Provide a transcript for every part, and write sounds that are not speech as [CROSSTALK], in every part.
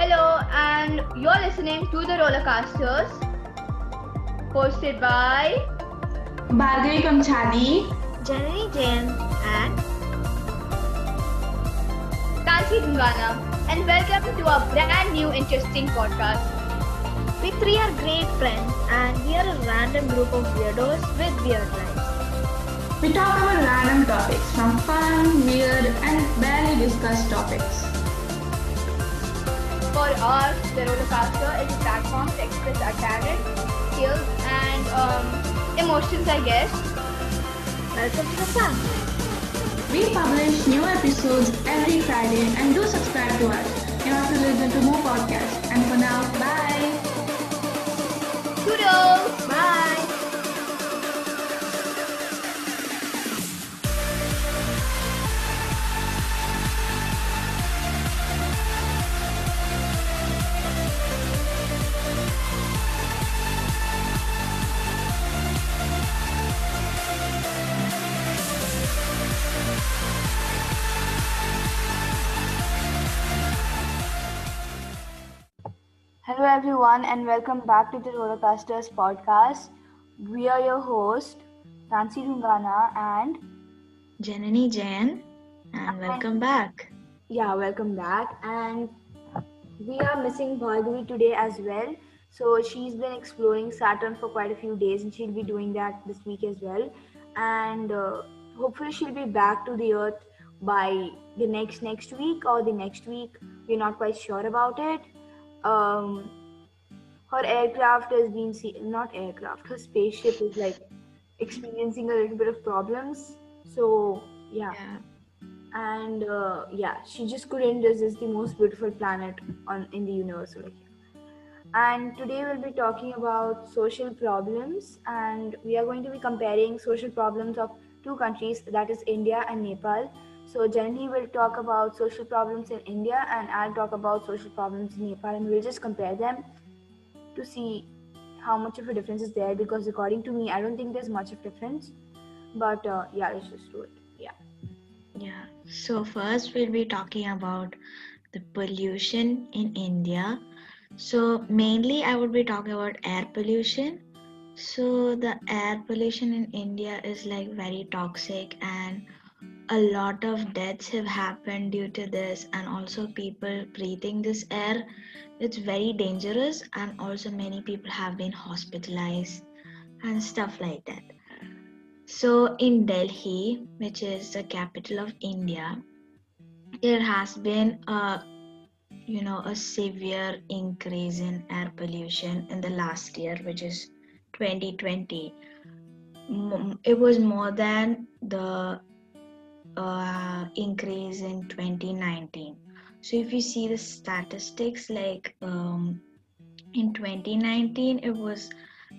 Hello, and you're listening to the Rollercasters, hosted by Bhargavi Kamchali, Janani Jayan and Tansi Dhunghana, and welcome to our brand new interesting podcast. we three are great friends and we are a random group of weirdos with weird lives. we talk about random topics from fun, weird, and barely discussed topics. For us, the Rollercaster is a platform to express our talent, skills, and um, emotions, I guess. Welcome to the fun. We publish new episodes every Friday and do subscribe to us in order to listen to more podcasts. And for now, bye. Toodles! Bye. Everyone, and welcome back to the Rollercasters podcast. We are your host, Tansi Dhunghana, and Janani Jayan and welcome back. yeah, welcome back. And we are missing Bhargavi today as well. So she's been exploring Saturn for quite a few days, and she'll be doing that this week as well. And uh, hopefully, she'll be back to the Earth by the next next week or the next week. We're not quite sure about it. Um, her aircraft has been see- not aircraft. Her spaceship is like experiencing a little bit of problems. So yeah Yeah. and uh, yeah she just couldn't resist the most beautiful planet on in the universe over here and today we'll be talking about social problems and we are going to be comparing social problems of two countries that is india and nepal so Janani will talk about social problems in india and i'll talk about social problems in nepal and we'll just compare them to see how much of a difference is there because according to me i don't think there's much of difference but uh, yeah let's just do it yeah Yeah. So first we'll be talking about the pollution in India. So mainly I would be talking about air pollution. So the air pollution in India is like very toxic and a lot of deaths have happened due to this and also people breathing this air. It's very dangerous and also many people have been hospitalized and stuff like that. So in delhi which is the capital of india there has been a you know a severe increase in air pollution in the last year which is 2020 it was more than the uh, increase in 2019 so if you see the statistics like um, in 2019 it was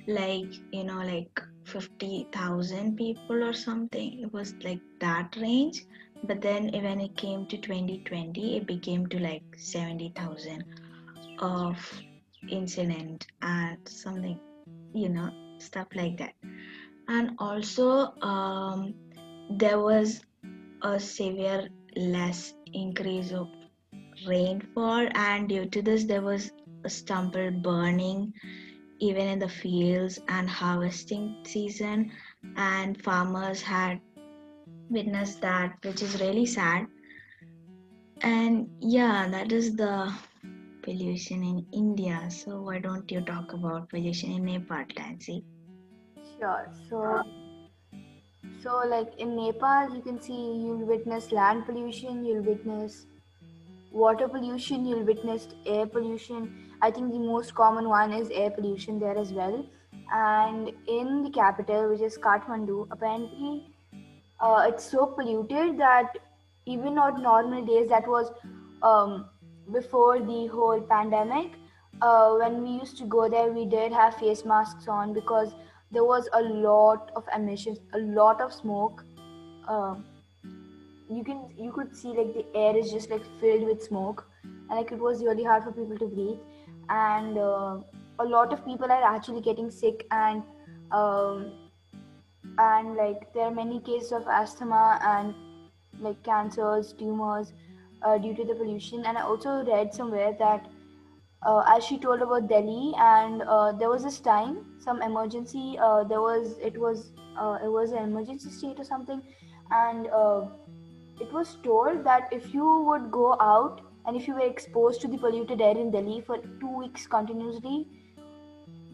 like you know like 50,000 people or something. It was like that range. But then when it came to 2020 it became to like 70,000 of incident and something you know stuff like that. And also um, there was a severe less increase of rainfall and due to this there was a stubble burning even in the fields and harvesting season and farmers had witnessed that which is really sad and yeah that is the pollution in india so why don't you talk about pollution in nepal Tansi? Sure. So, so like in Nepal, you can see you'll witness land pollution, you'll witness water pollution, you'll witness air pollution. I think the most common one is air pollution there as well. And in the capital, which is Kathmandu, apparently uh, it's so polluted that even on normal days, that was um, before the whole pandemic. Uh, when we used to go there, we did have face masks on because there was a lot of emissions, a lot of smoke. Um you can you could see like the air is just like filled with smoke, and like it was really hard for people to breathe. And uh, a lot of people are actually getting sick, and um, and like there are many cases of asthma and like cancers, tumors uh, due to the pollution. And I also read somewhere that uh, as she told about delhi and uh, there was this time some emergency uh, there was it was uh, it was an emergency state or something and uh, it was told that if you would go out and if you were exposed to the polluted air in delhi for two weeks continuously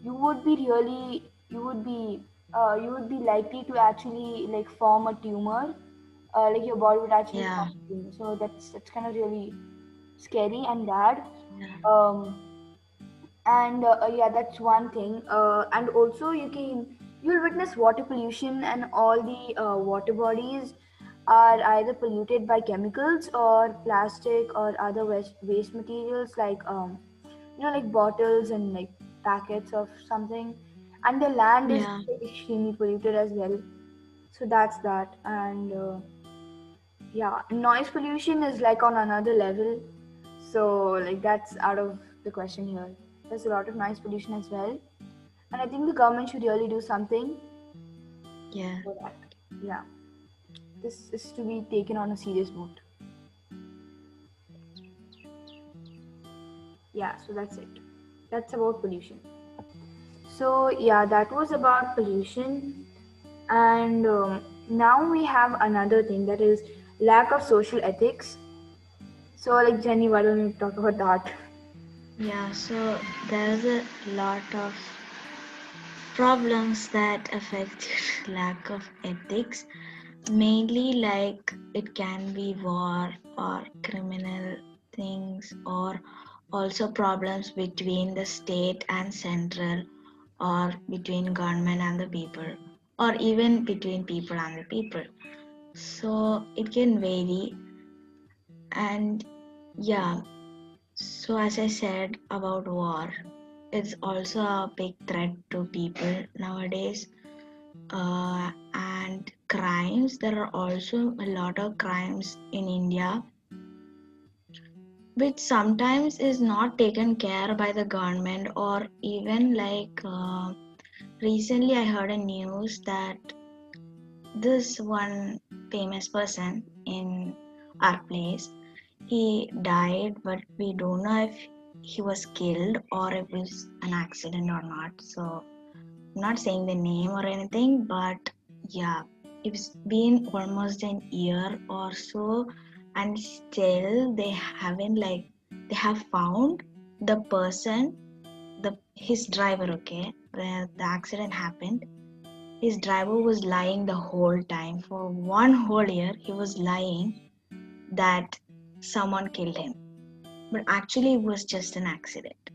you would be really you would be uh, you would be likely to actually like form a tumor uh, like your body would actually Yeah. form a tumor. so that's that's kind of really scary and bad. Um and uh, yeah that's one thing. Uh, and also you can you'll witness water pollution and all the uh, water bodies are either polluted by chemicals or plastic or other waste, waste materials like um you know like bottles and like packets of something. And the land is extremely polluted as well. So that's that. And uh, yeah noise pollution is like on another level so like that's out of the question here. There's a lot of noise pollution as well. And i think the government should really do something Yeah. for that. Yeah. This is to be taken on a serious note. Yeah so that's it. That's about pollution. So yeah that was about pollution. And um, now we have another thing that is lack of social ethics so like jenny why don't you talk about that Yeah, so there's a lot of problems that affect [LAUGHS] lack of ethics. Mainly, like it can be war or criminal things, or also problems between the state and central, or between government and the people, or even between people and the people. So it can vary, and yeah, so, as I said about war, it's also a big threat to people nowadays. Uh, and crimes, there are also a lot of crimes in India, which sometimes is not taken care by the government, or even like uh, recently I heard a news that this one famous person in our place he died, but we don't know if he was killed or if it was an accident or not. So, I'm not saying the name or anything, but yeah, it's been almost an year or so, and still they haven't like they have found the person, the his driver. Okay, where the accident happened. His driver was lying the whole time. For one whole year, he was lying that someone killed him. But actually it was just an accident.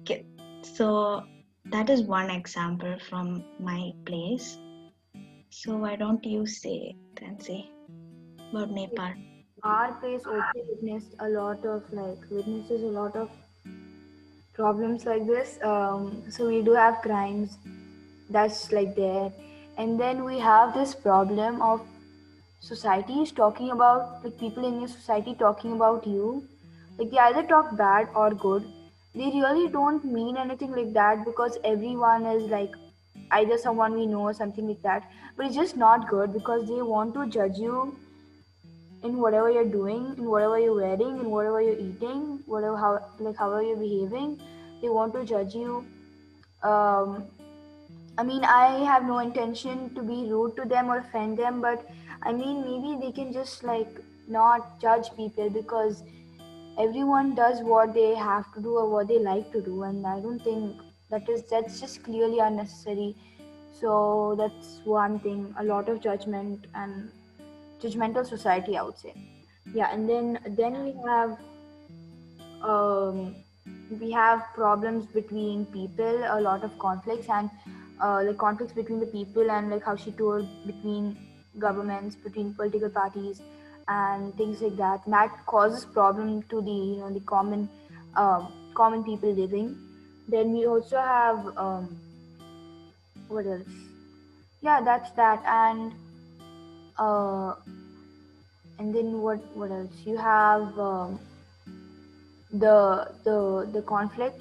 Okay so that is one example from my place. So why don't you say and say about nepal? Our place also witnessed a lot of like witnesses a lot of problems like this. Um, so we do have crimes that's like there. And then we have this problem of society is talking about like people in your society talking about you. Like they either talk bad or good. They really don't mean anything like that because everyone is like either someone we know or something like that. But it's just not good because they want to judge you in whatever you're doing, in whatever you're wearing, in whatever you're eating, whatever how like however you're behaving, they want to judge you. Um, I mean, I have no intention to be rude to them or offend them, but I mean, maybe they can just like not judge people because everyone does what they have to do or what they like to do, and I don't think that is that's just clearly unnecessary. So that's one thing. A lot of judgment and judgmental society i would say yeah and then then we have um we have problems between people a lot of conflicts and uh, like conflicts between the people and like how she told between governments between political parties and things like that. And that causes problem to the you know the common um, common people living. Then we also have um, what else? Yeah that's that. And uh, and then what what else? You have um, the the the conflict.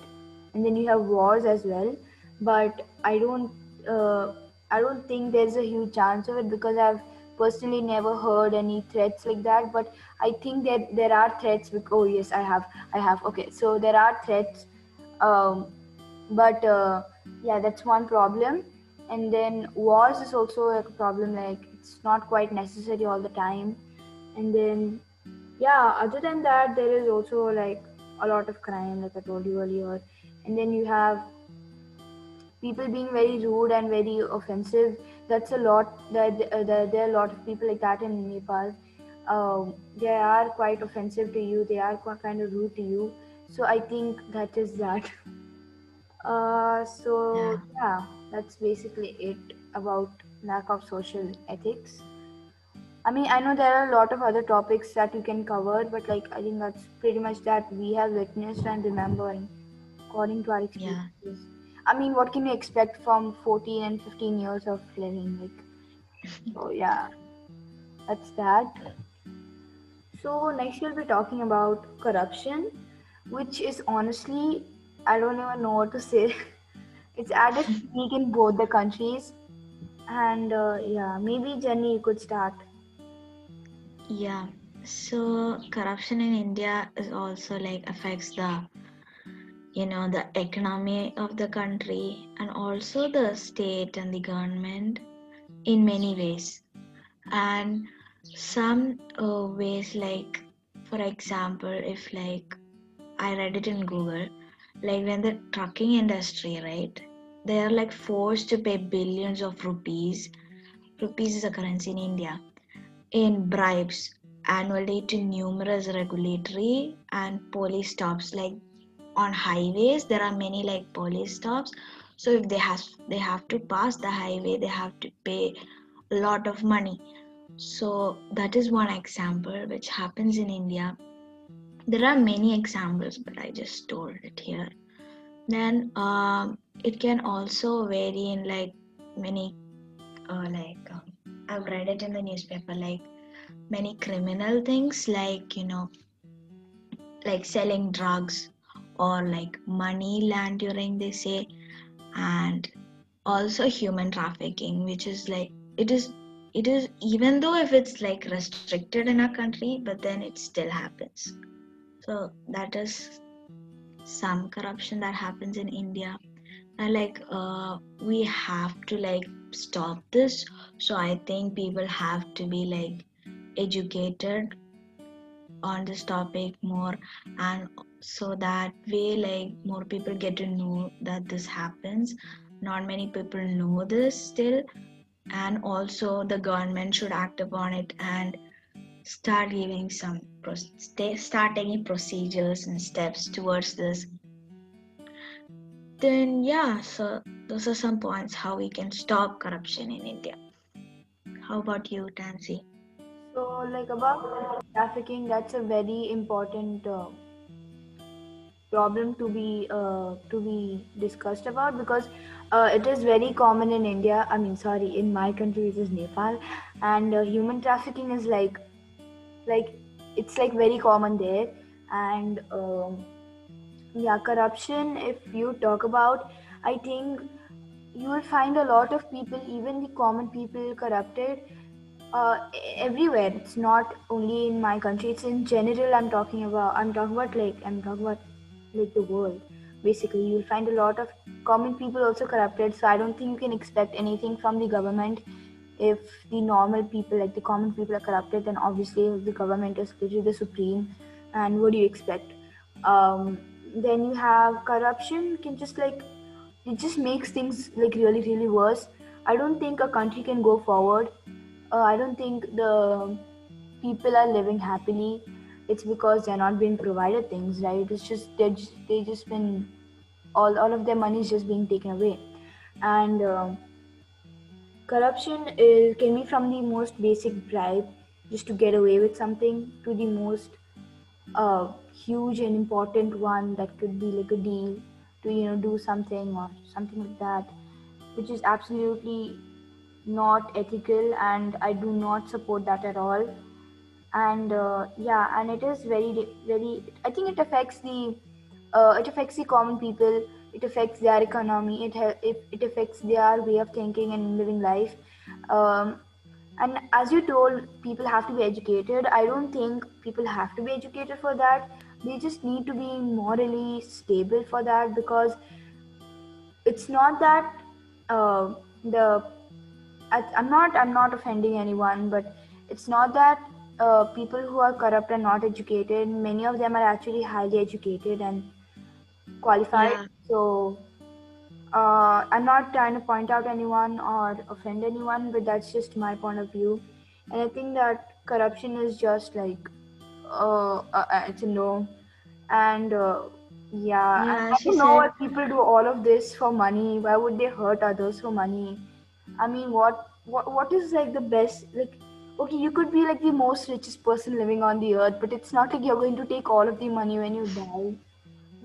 And then you have wars as well. But i don't uh, i don't think there's a huge chance of it because i've personally never heard any threats like that but i think that there are threats because, oh yes i have i have okay so there are threats um, but uh, yeah that's one problem. And then wars is also a problem like it's not quite necessary all the time. And then yeah other than that there is also like a lot of crime like i told you earlier. And then you have people being very rude and very offensive that's a lot that uh, there, there are a lot of people like that in nepal. Um, they are quite offensive to you they are quite kind of rude to you. So i think that is that. [LAUGHS] Uh, so Yeah. yeah that's basically it about lack of social ethics. I mean, I know there are a lot of other topics that you can cover, but like I think that's pretty much that we have witnessed and remembering according to our experiences. I mean, what can you expect from 14 and 15 years of living? Like, so yeah, that's that. So next we'll be talking about corruption, which is honestly, I don't even know what to [LAUGHS] say. it's at its peak in both the countries, and uh, yeah, maybe Jenny, you could start. Yeah. So corruption in India is also like affects the you know the economy of the country and also the state and the government in many ways. And some uh, ways like for example if like I read it in Google like when the trucking industry right they are like forced to pay billions of rupees rupees is a currency in India in bribes annually to numerous regulatory and police stops like on highways there are many like police stops. So if they have they have to pass the highway they have to pay a lot of money. So that is one example which happens in india. There are many examples but i just told it here. Then um, it can also vary in like many uh, like um, i've read it in the newspaper like many criminal things like you know like selling drugs or like money laundering they say and also human trafficking which is like it is it is even though if it's like restricted in our country but then it still happens. So that is some corruption that happens in india. And like uh, we have to like stop this. So i think people have to be like educated on this topic more and so that way like more people get to know that this happens. Not many people know this still. And also the government should act upon it and start giving some start taking procedures and steps towards this. Then yeah so those are some points how we can stop corruption in india. How about you Tansi? So, like about trafficking, that's a very important uh, problem to be uh, to be discussed about because uh, it is very common in India. I mean, sorry, in my country, which is Nepal, and uh, human trafficking is like like it's like very common there. And um, yeah, corruption. If you talk about, I think you will find a lot of people, even the common people, corrupted uh, everywhere. It's not only in my country. It's in general. I'm talking about. I'm talking about like I'm talking about like the world. Basically, you'll find a lot of common people also corrupted. So I don't think you can expect anything from the government. If the normal people, like the common people, are corrupted, then obviously the government is literally the supreme. And what do you expect? Um, then you have corruption. Can just like it just makes things like really really worse. I don't think a country can go forward uh, I don't think the people are living happily. It's because they're not being provided things, right? It's just they just they just been all all of their money is just being taken away, and um corruption is can be from the most basic bribe just to get away with something to the most uh, huge and important one that could be like a deal to you know do something or something like that, which is absolutely not ethical and i do not support that at all and uh, yeah and it is very very i think it affects the uh, it affects the common people it affects their economy it, ha- it it affects their way of thinking and living life. Um, and as you told people have to be educated. I don't think people have to be educated for that. They just need to be morally stable for that because it's not that uh, the I, i'm not i'm not offending anyone but it's not that uh, people who are corrupt and not educated many of them are actually highly educated and qualified. Yeah. so uh, i'm not trying to point out anyone or offend anyone but that's just my point of view. And i think that corruption is just like uh, uh, uh, it's a no. And uh, yeah, Yeah, and I don't know why people do all of this for money. Why would they hurt others for money? I mean what what what is like the best like okay you could be like the most richest person living on the earth but it's not like you're going to take all of the money when you die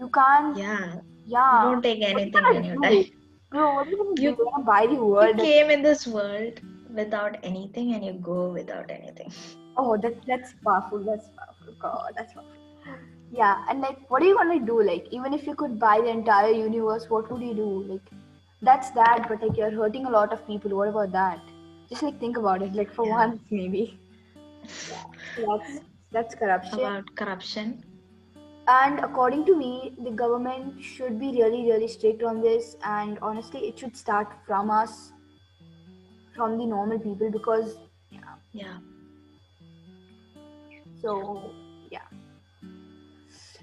you can't Yeah. yeah You don't take anything when you die. Bro, what are you gonna You- do? Gonna buy the world. You came in this world without anything and you go without anything. [LAUGHS] Oh, that that's powerful. That's powerful. God, that's powerful. Yeah, and like, what are you gonna do? Like, even if you could buy the entire universe, what would you do? Like, that's that, but like, you're hurting a lot of people. What about that? Just like think about it. Like for Yeah. once, maybe. Yeah, that's that's corruption. About corruption. And according to me, the government should be really, really strict on this. And honestly, it should start from us, from the normal people, because yeah. Yeah. So yeah.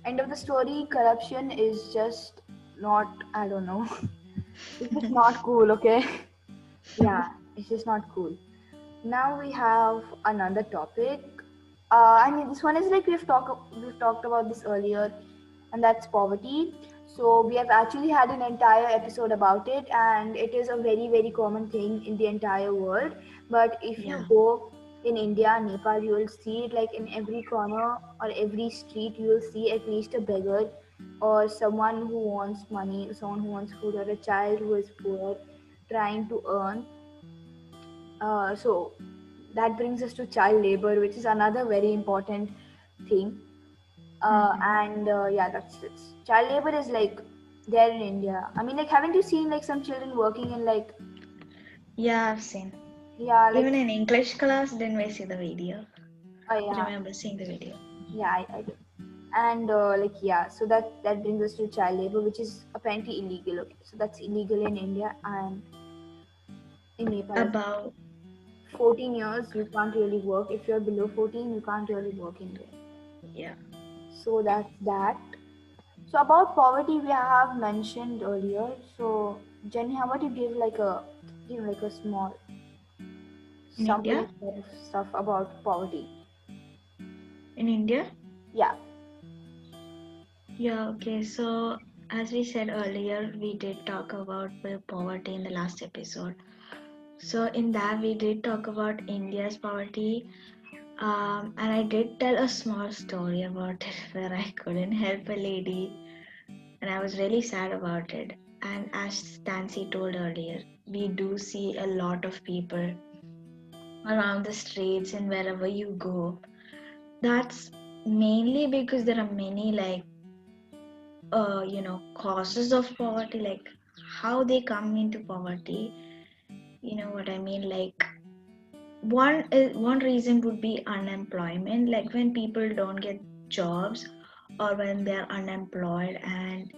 End of the story. Corruption is just not. I don't know. [LAUGHS] it's just not cool. Okay. [LAUGHS] Yeah, it's just not cool. Now we have another topic. Uh, I mean, this one is like we've talked we've talked about this earlier, and that's poverty. So we have actually had an entire episode about it, and it is a very very common thing in the entire world. But if you go in India, Nepal, you will see it like in every corner or every street. You will see at least a beggar or someone who wants money, someone who wants food, or a child who is poor trying to earn. Uh, so that brings us to child labor, which is another very important thing. Uh, and uh, yeah, that's it. Child labor is like there in India. I mean, like, haven't you seen like some children working in like Yeah, I've seen. yeah, like Even in English class, didn't we see the video? I yeah, remember seeing the video. yeah, I, I do. And uh, like yeah, so that that brings us to child labor, which is apparently illegal. Okay, so that's illegal in India and in Nepal. About 14 years, you can't really work. If you're below 14, you can't really work in there. yeah. So that's that. So about poverty, we have mentioned earlier. So Jenny, how about you give like a give like a small summary of stuff about poverty? In India? Yeah. Yeah, okay. So, as we said earlier, we did talk about the poverty in the last episode. So, in that, we did talk about India's poverty. Um, and I did tell a small story about it [LAUGHS] where I couldn't help a lady, and I was really sad about it. And as Tansi told earlier, we do see a lot of people around the streets and wherever you go. That's mainly because there are many like uh, you know causes of poverty like how they come into poverty you know what i mean? Like one is one reason would be unemployment. Like when people don't get jobs or when they're unemployed and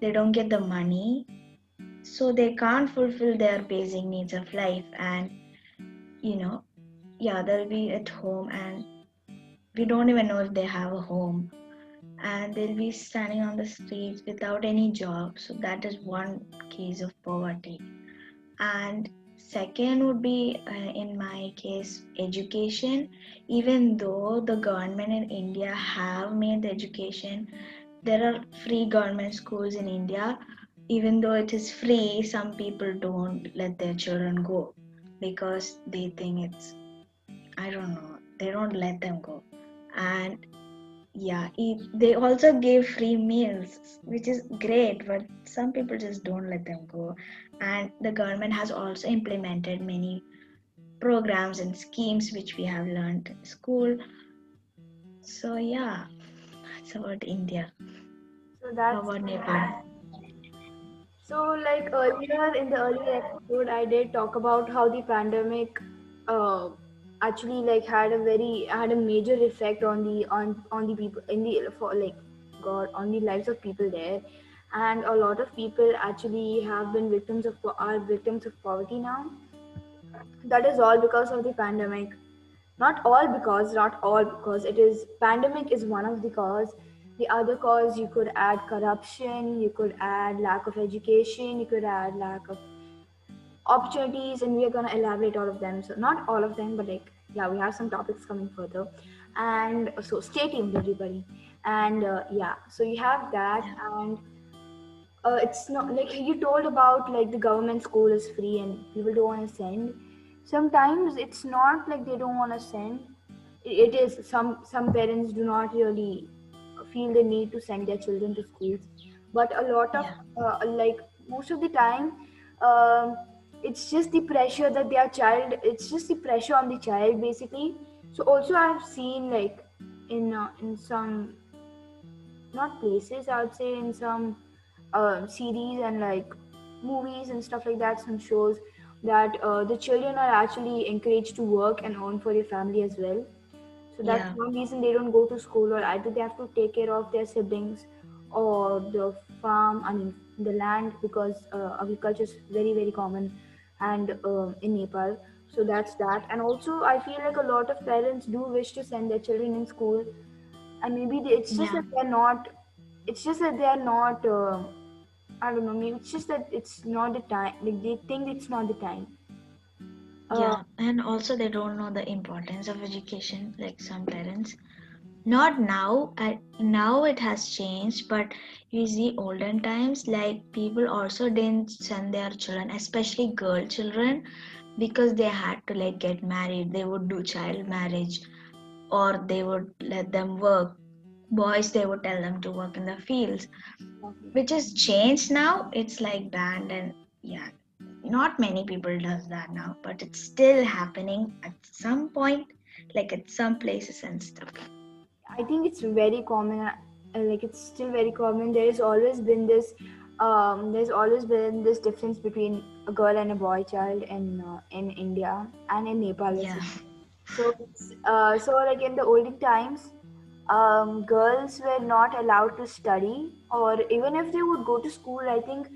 they don't get the money so they can't fulfill their basic needs of life. And you know yeah they'll be at home and we don't even know if they have a home. And they'll be standing on the streets without any job. So that is one case of poverty. And second would be uh, in my case education. Even though the government in india have made the education there are free government schools in india. Even though it is free some people don't let their children go because they think it's i don't know they don't let them go. And yeah they also give free meals which is great but some people just don't let them go. And the government has also implemented many programs and schemes which we have learned in school. So yeah that's about india. So how that's about nepal? So, like earlier in the earlier episode, I did talk about how the pandemic uh, actually like had a very had a major effect on the on on the people in the for like god on the lives of people there. And a lot of people actually have been victims of are victims of poverty now. That is all because of the pandemic. Not all because not all because. It is pandemic is one of the cause. The other cause you could add corruption you could add lack of education you could add lack of opportunities and we are going to elaborate all of them. So not all of them but like yeah we have some topics coming further. And so stay tuned everybody. And uh, yeah so you have that and uh, it's not like you told about like the government school is free and people don't want to send. Sometimes it's not like they don't want to send it is some some parents do not really feel the need to send their children to schools. But a lot of Yeah. uh, like most of the time um, it's just the pressure that their child it's just the pressure on the child basically. So also i've seen like in uh, in some not places i would say in some uh, series and like movies and stuff like that some shows that uh, the children are actually encouraged to work and earn for their family as well. So that's Yeah. one reason they don't go to school or either they have to take care of their siblings or the farm i mean the land because uh, agriculture is very very common and um in nepal. So that's that. And also i feel like a lot of parents do wish to send their children in school. And maybe they, it's just Yeah. that they're not it's just that they're not uh, i don't know maybe it's just that it's not the time like they think it's not the time. Uh, yeah and also they don't know the importance of education like some parents not now I, now it has changed but you see olden times like people also didn't send their children especially girl children because they had to like get married. They would do child marriage or they would let them work. Boys they would tell them to work in the fields mm-hmm. which has changed now. It's like banned and yeah not many people does that now but it's still happening at some point like at some places and stuff I think it's very common. uh, Like it's still very common. There has always been this. Um, there's always been this difference between a girl and a boy child in uh, in India and in Nepal. as yeah well. So uh, so like in the olden times, um, girls were not allowed to study, or even if they would go to school, I think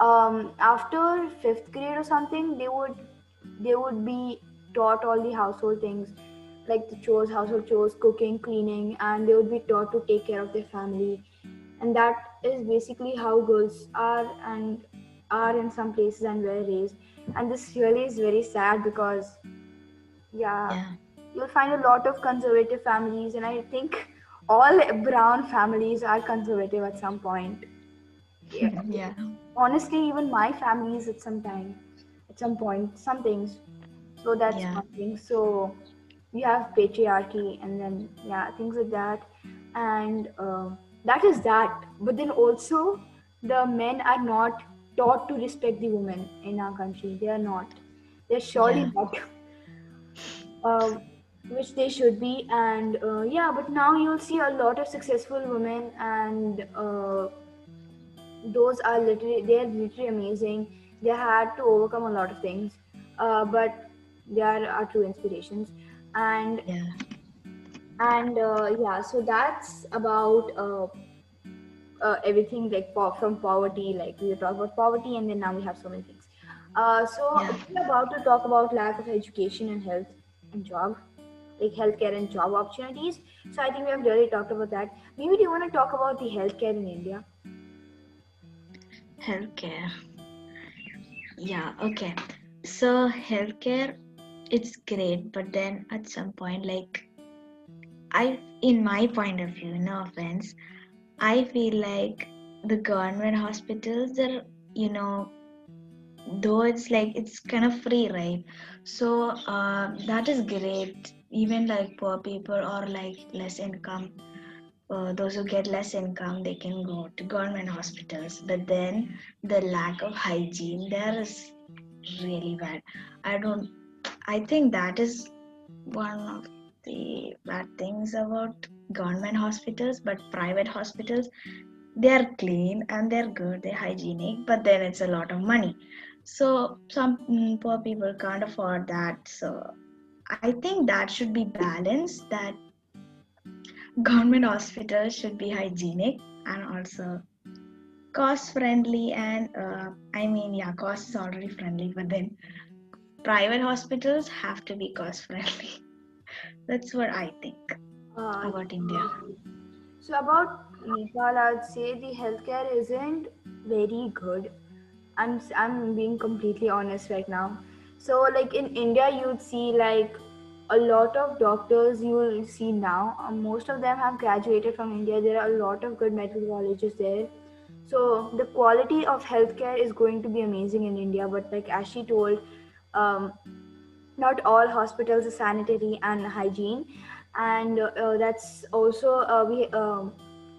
um, after fifth grade or something, they would they would be taught all the household things like the chores, household chores, cooking, cleaning, and they would be taught to take care of their family. And that is basically how girls are and are in some places and were raised. And this really is very sad because, yeah, yeah you'll find a lot of conservative families, and I think all brown families are conservative at some point. Yeah. yeah Honestly, even my family is at some time, at some point, some things. So that's Yeah. one thing. So we have patriarchy, and then yeah, things like that, and uh, that is that. But then also, the men are not taught to respect the women in our country. They are not. They're surely Yeah. not. Um, [LAUGHS] which they should be, and uh, yeah. But now you'll see a lot of successful women, and uh, those are literally they're literally amazing. They had to overcome a lot of things, uh, but they are our true inspirations. And yeah. and uh, yeah so that's about uh, uh, everything like po- from poverty like we talk about poverty and then now we have so many things. Uh, so Yeah. we're about to talk about lack of education and health and job like healthcare and job opportunities so i think we have really talked about that. Maybe do you want to talk about the healthcare in india? Healthcare. Yeah okay. So healthcare it's great but then at some point like i in my point of view no offense i feel like the government hospitals they're you know though it's like it's kind of free right? So uh, that is great. Even like poor people or like less income uh, those who get less income they can go to government hospitals. But then the lack of hygiene there is really bad. I don't i think that is one of the bad things about government hospitals but private hospitals they're clean and they're good they're hygienic but then it's a lot of money so some mm, poor people can't afford that so I think that should be balanced. That government hospitals should be hygienic and also cost friendly. And uh, I mean, yeah, cost is already friendly, but then private hospitals have to be cost friendly. [LAUGHS] That's what I think Uh, about India. So about Nepal, I'd say the healthcare isn't very good. I'm I'm being completely honest right now. So like in India, you'd see like a lot of doctors you will see now. uh, most of them have graduated from India. There are a lot of good medical colleges there. So the quality of healthcare is going to be amazing in India. But like as she told, um, not all hospitals are sanitary and hygiene. And uh, that's also uh, we um,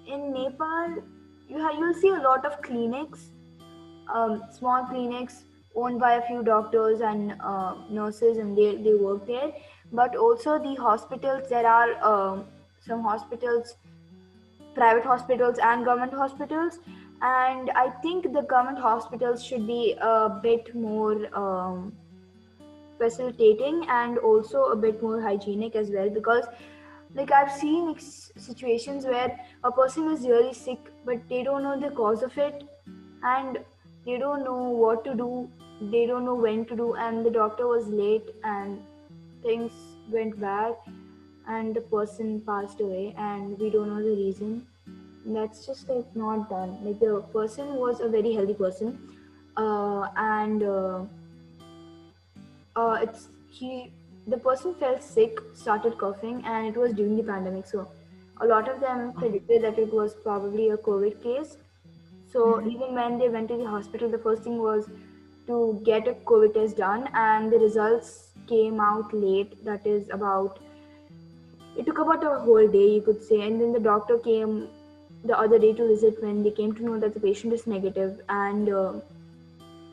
in nepal you have you'll see a lot of clinics um, small clinics owned by a few doctors and uh, nurses and they, they work there. But also the hospitals there are um, some hospitals private hospitals and government hospitals. And i think the government hospitals should be a bit more um, facilitating and also a bit more hygienic as well because like i've seen situations where a person is really sick but they don't know the cause of it and they don't know what to do they don't know when to do and the doctor was late and things went bad and the person passed away and we don't know the reason. That's just like not done. Like the person was a very healthy person uh, and uh, uh, it's he the person felt sick started coughing and it was during the pandemic so a lot of them predicted that it was probably a covid case. So even when they went to the hospital the first thing was to get a covid test done and the results came out late. That is about it took about a whole day you could say. And then the doctor came the other day to visit when they came to know that the patient is negative and uh,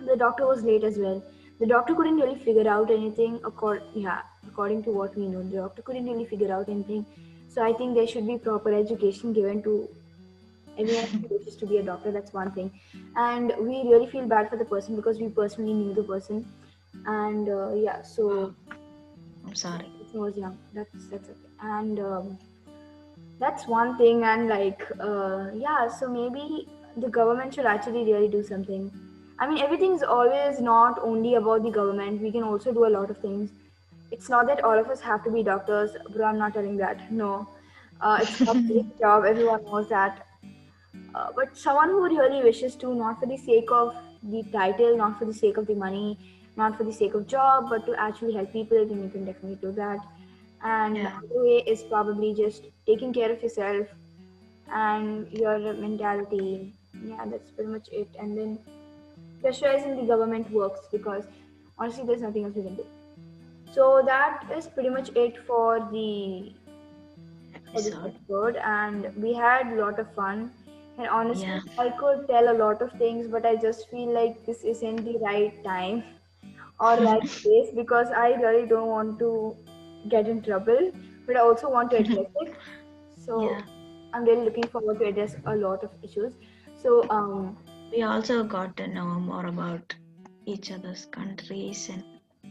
the doctor was late as well the doctor couldn't really figure out anything according yeah according to what we know. The doctor couldn't really figure out anything. So i think there should be proper education given to everyone who wishes to be a doctor. That's one thing. And we really feel bad for the person because we personally knew the person. And uh, yeah so I'm sorry. it was young that's that's okay. And um, that's one thing. And like uh, yeah so maybe the government should actually really do something i mean everything is always not only about the government. We can also do a lot of things. It's not that all of us have to be doctors but i'm not telling that. No. Uh, it's not [LAUGHS] a big job. Everyone knows that. Uh, but someone who really wishes to not for the sake of the title not for the sake of the money not for the sake of job but to actually help people then you can definitely do that. And Yeah. the other way is probably just taking care of yourself and your mentality. Yeah that's pretty much it. And then pressurizing the government works because honestly there's nothing else we can do so that is pretty much it for the Episode. episode and we had a lot of fun and honestly Yeah. i could tell a lot of things but i just feel like this isn't the right time or [LAUGHS] right place because i really don't want to get in trouble but i also want to address it [LAUGHS] so Yeah. i'm really looking forward to address a lot of issues so um We also got to know more about each other's countries and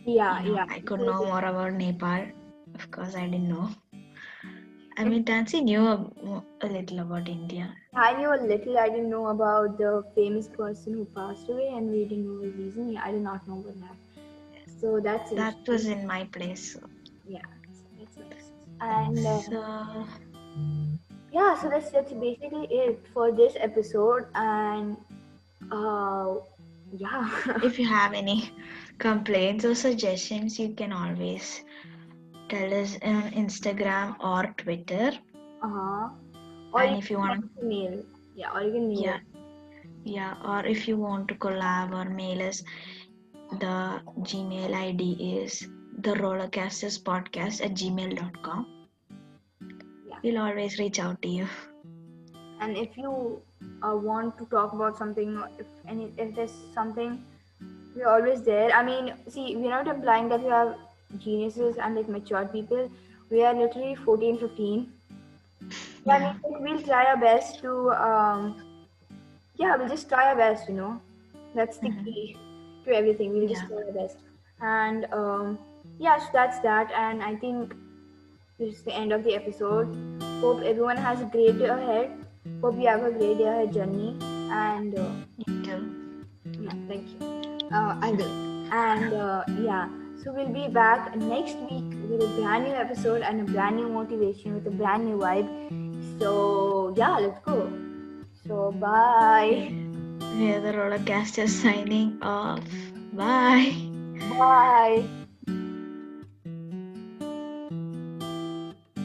yeah you know, yeah I could know more about Nepal. Of course, I didn't know. I mean, Tansi knew a, a little about India. I knew a little. I didn't know about the famous person who passed away, and we didn't know the reason. Yeah, I did not know about that. So that's That was in my place. So, yeah. That's nice. And uh, so yeah, so that's that's basically it for this episode. And uh, yeah, [LAUGHS] if you have any complaints or suggestions, you can always tell us on Instagram or Twitter. uh huh. Or And if you want also mail, yeah, or you can mail. Yeah. Yeah, or if you want to collab or mail us, the Gmail ID is the rollercasters podcast at gmail.com. Yeah. We'll always reach out to you. And if you uh, want to talk about something if any if there's something we're always there i mean see we're not implying that we have geniuses and like mature people we are literally 14 15 yeah, I mean, we'll try our best to um yeah we'll just try our best you know that's the Mhm. key to everything we'll just try our best and um yeah, so that's that. And I think this is the end of the episode. Hope everyone has a great day ahead. Hope you have a great day ahead, Janani. And uh, yeah, thank you. Uh, I will. And uh, yeah, so we'll be back next week with a brand new episode and a brand new motivation with a brand new vibe. So yeah, let's go. So bye. We are the Rollercasters signing off. Bye. Bye.